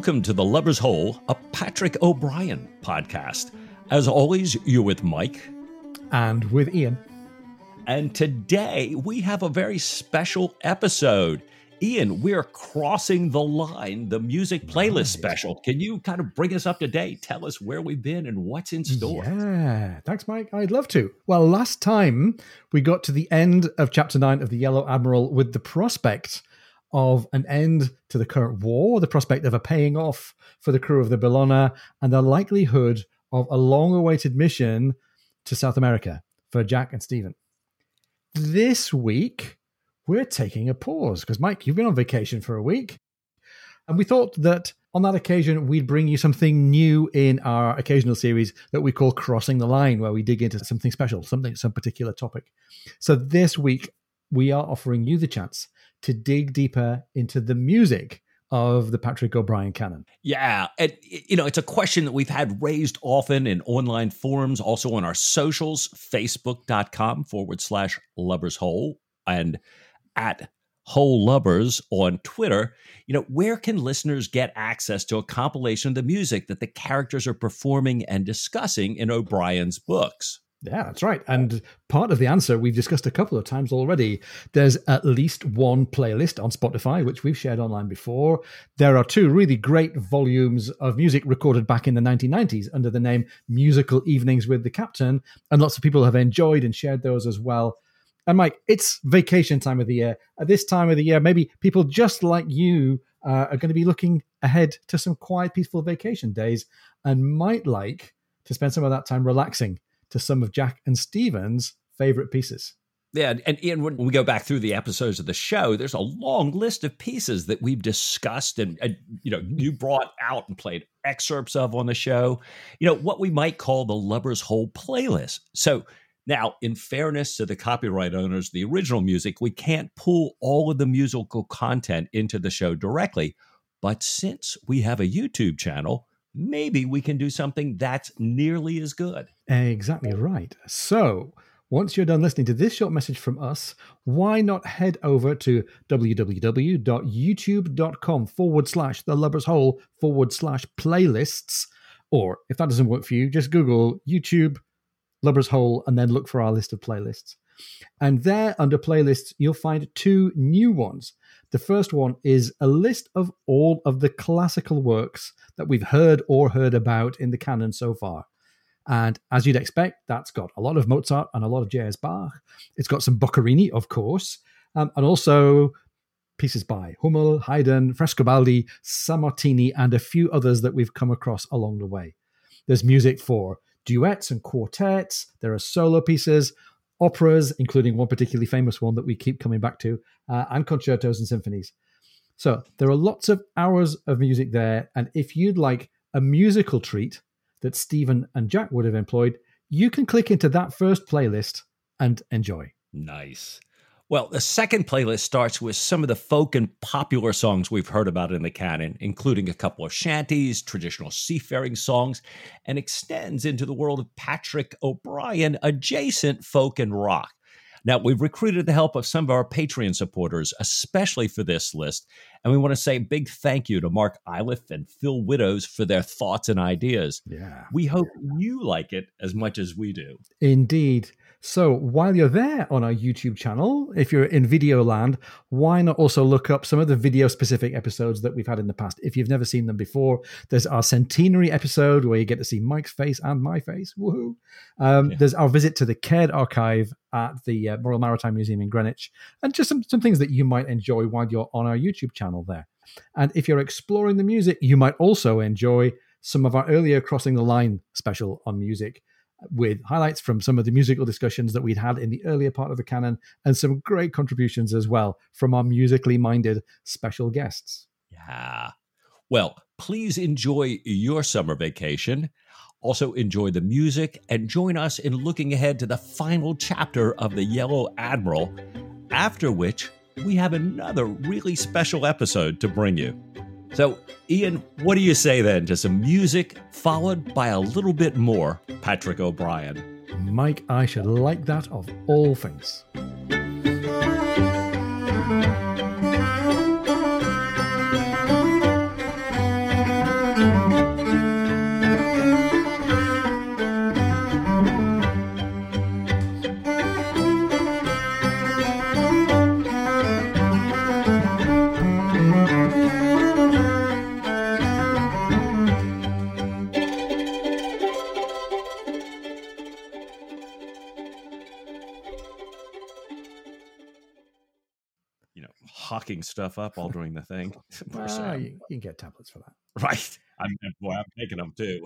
welcome to the Lubber's Hole, a Patrick O'Brian podcast. As always, you're with Mike. And with Ian. And today we have a very special episode. Ian, we're crossing the line, the music playlist special. Can you kind of bring us up to date? Tell us where we've been and what's in store. Yeah, thanks, Mike. I'd love to. Well, last time we got to the end of chapter nine of The Yellow Admiral with the prospect of an end to the current war, the prospect of a paying off for the crew of the Bellona, and the likelihood of a long awaited mission to South America for Jack and Stephen. This week, we're taking a pause because, Mike, you've been on vacation for a week. And we thought that on that occasion, we'd bring you something new in our occasional series that we call Crossing the Line, where we dig into something special, something, some particular topic. So this week, we are offering you the chance to dig deeper into the music of the Patrick O'Brian canon? Yeah. And, you know, it's a question that we've had raised often in online forums, also on our socials, facebook.com forward slash lubbers hole and at Hole Lubbers on Twitter. You know, where can listeners get access to a compilation of the music that the characters are performing and discussing in O'Brian's books? Yeah, that's right. And part of the answer we've discussed a couple of times already. There's at least one playlist on Spotify, which we've shared online before. There are two really great volumes of music recorded back in the 1990s under the name Musical Evenings with the Captain. And lots of people have enjoyed and shared those as well. And Mike, it's vacation time of the year. At this time of the year, maybe people just like you uh, are going to be looking ahead to some quiet, peaceful vacation days and might like to spend some of that time relaxing to some of Jack and Stephen's favorite pieces. Yeah, and Ian, when we go back through the episodes of the show, there's a long list of pieces that we've discussed, and, and, you know, you brought out and played excerpts of on the show. You know what we might call the lubbers' hole playlist. So now, in fairness to the copyright owners, the original music, we can't pull all of the musical content into the show directly. But since we have a YouTube channel, maybe we can do something that's nearly as good. Exactly right. So, once you're done listening to this short message from us, why not head over to www.youtube.com forward slash the lubbers hole forward slash playlists? Or if that doesn't work for you, just Google YouTube lubbers hole and then look for our list of playlists. And there, under playlists, you'll find two new ones. The first one is a list of all of the classical works that we've heard or heard about in the canon so far. And as you'd expect, that's got a lot of Mozart and a lot of J.S. Bach. It's got some Boccherini, of course, um, and also pieces by Hummel, Haydn, Frescobaldi, Sammartini, and a few others that we've come across along the way. There's music for duets and quartets, there are solo pieces, operas, including one particularly famous one that we keep coming back to, uh, and concertos and symphonies. So there are lots of hours of music there. And if you'd like a musical treat that Stephen and Jack would have employed, you can click into that first playlist and enjoy. Nice. Well, the second playlist starts with some of the folk and popular songs we've heard about in the canon, including a couple of shanties, traditional seafaring songs, and extends into the world of Patrick O'Brian adjacent folk and rock. Now, we've recruited the help of some of our Patreon supporters, especially for this list, and we want to say a big thank you to Mark Iliff and Phil Widows for their thoughts and ideas. Yeah. We hope you like it as much as we do. Indeed. So while you're there on our YouTube channel, if you're in video land, why not also look up some of the video specific episodes that we've had in the past? If you've never seen them before, there's our centenary episode where you get to see Mike's face and my face. Woohoo! Um, yeah. There's our visit to the Caird archive at the uh, Royal Maritime Museum in Greenwich, and just some, some things that you might enjoy while you're on our YouTube channel there. And if you're exploring the music, you might also enjoy some of our earlier Crossing the Line special on music with highlights from some of the musical discussions that we'd had in the earlier part of the canon and some great contributions as well from our musically minded special guests. Yeah. Well, please enjoy your summer vacation. Also, enjoy the music and join us in looking ahead to the final chapter of The Yellow Admiral, after which we have another really special episode to bring you. So, Ian, what do you say then to some music followed by a little bit more Patrick O'Brian? Mike, I should like that of all things. Hawking stuff up all during the thing. Well, ah, you, you can get tablets for that. Right. I'm boy, I'm taking them too.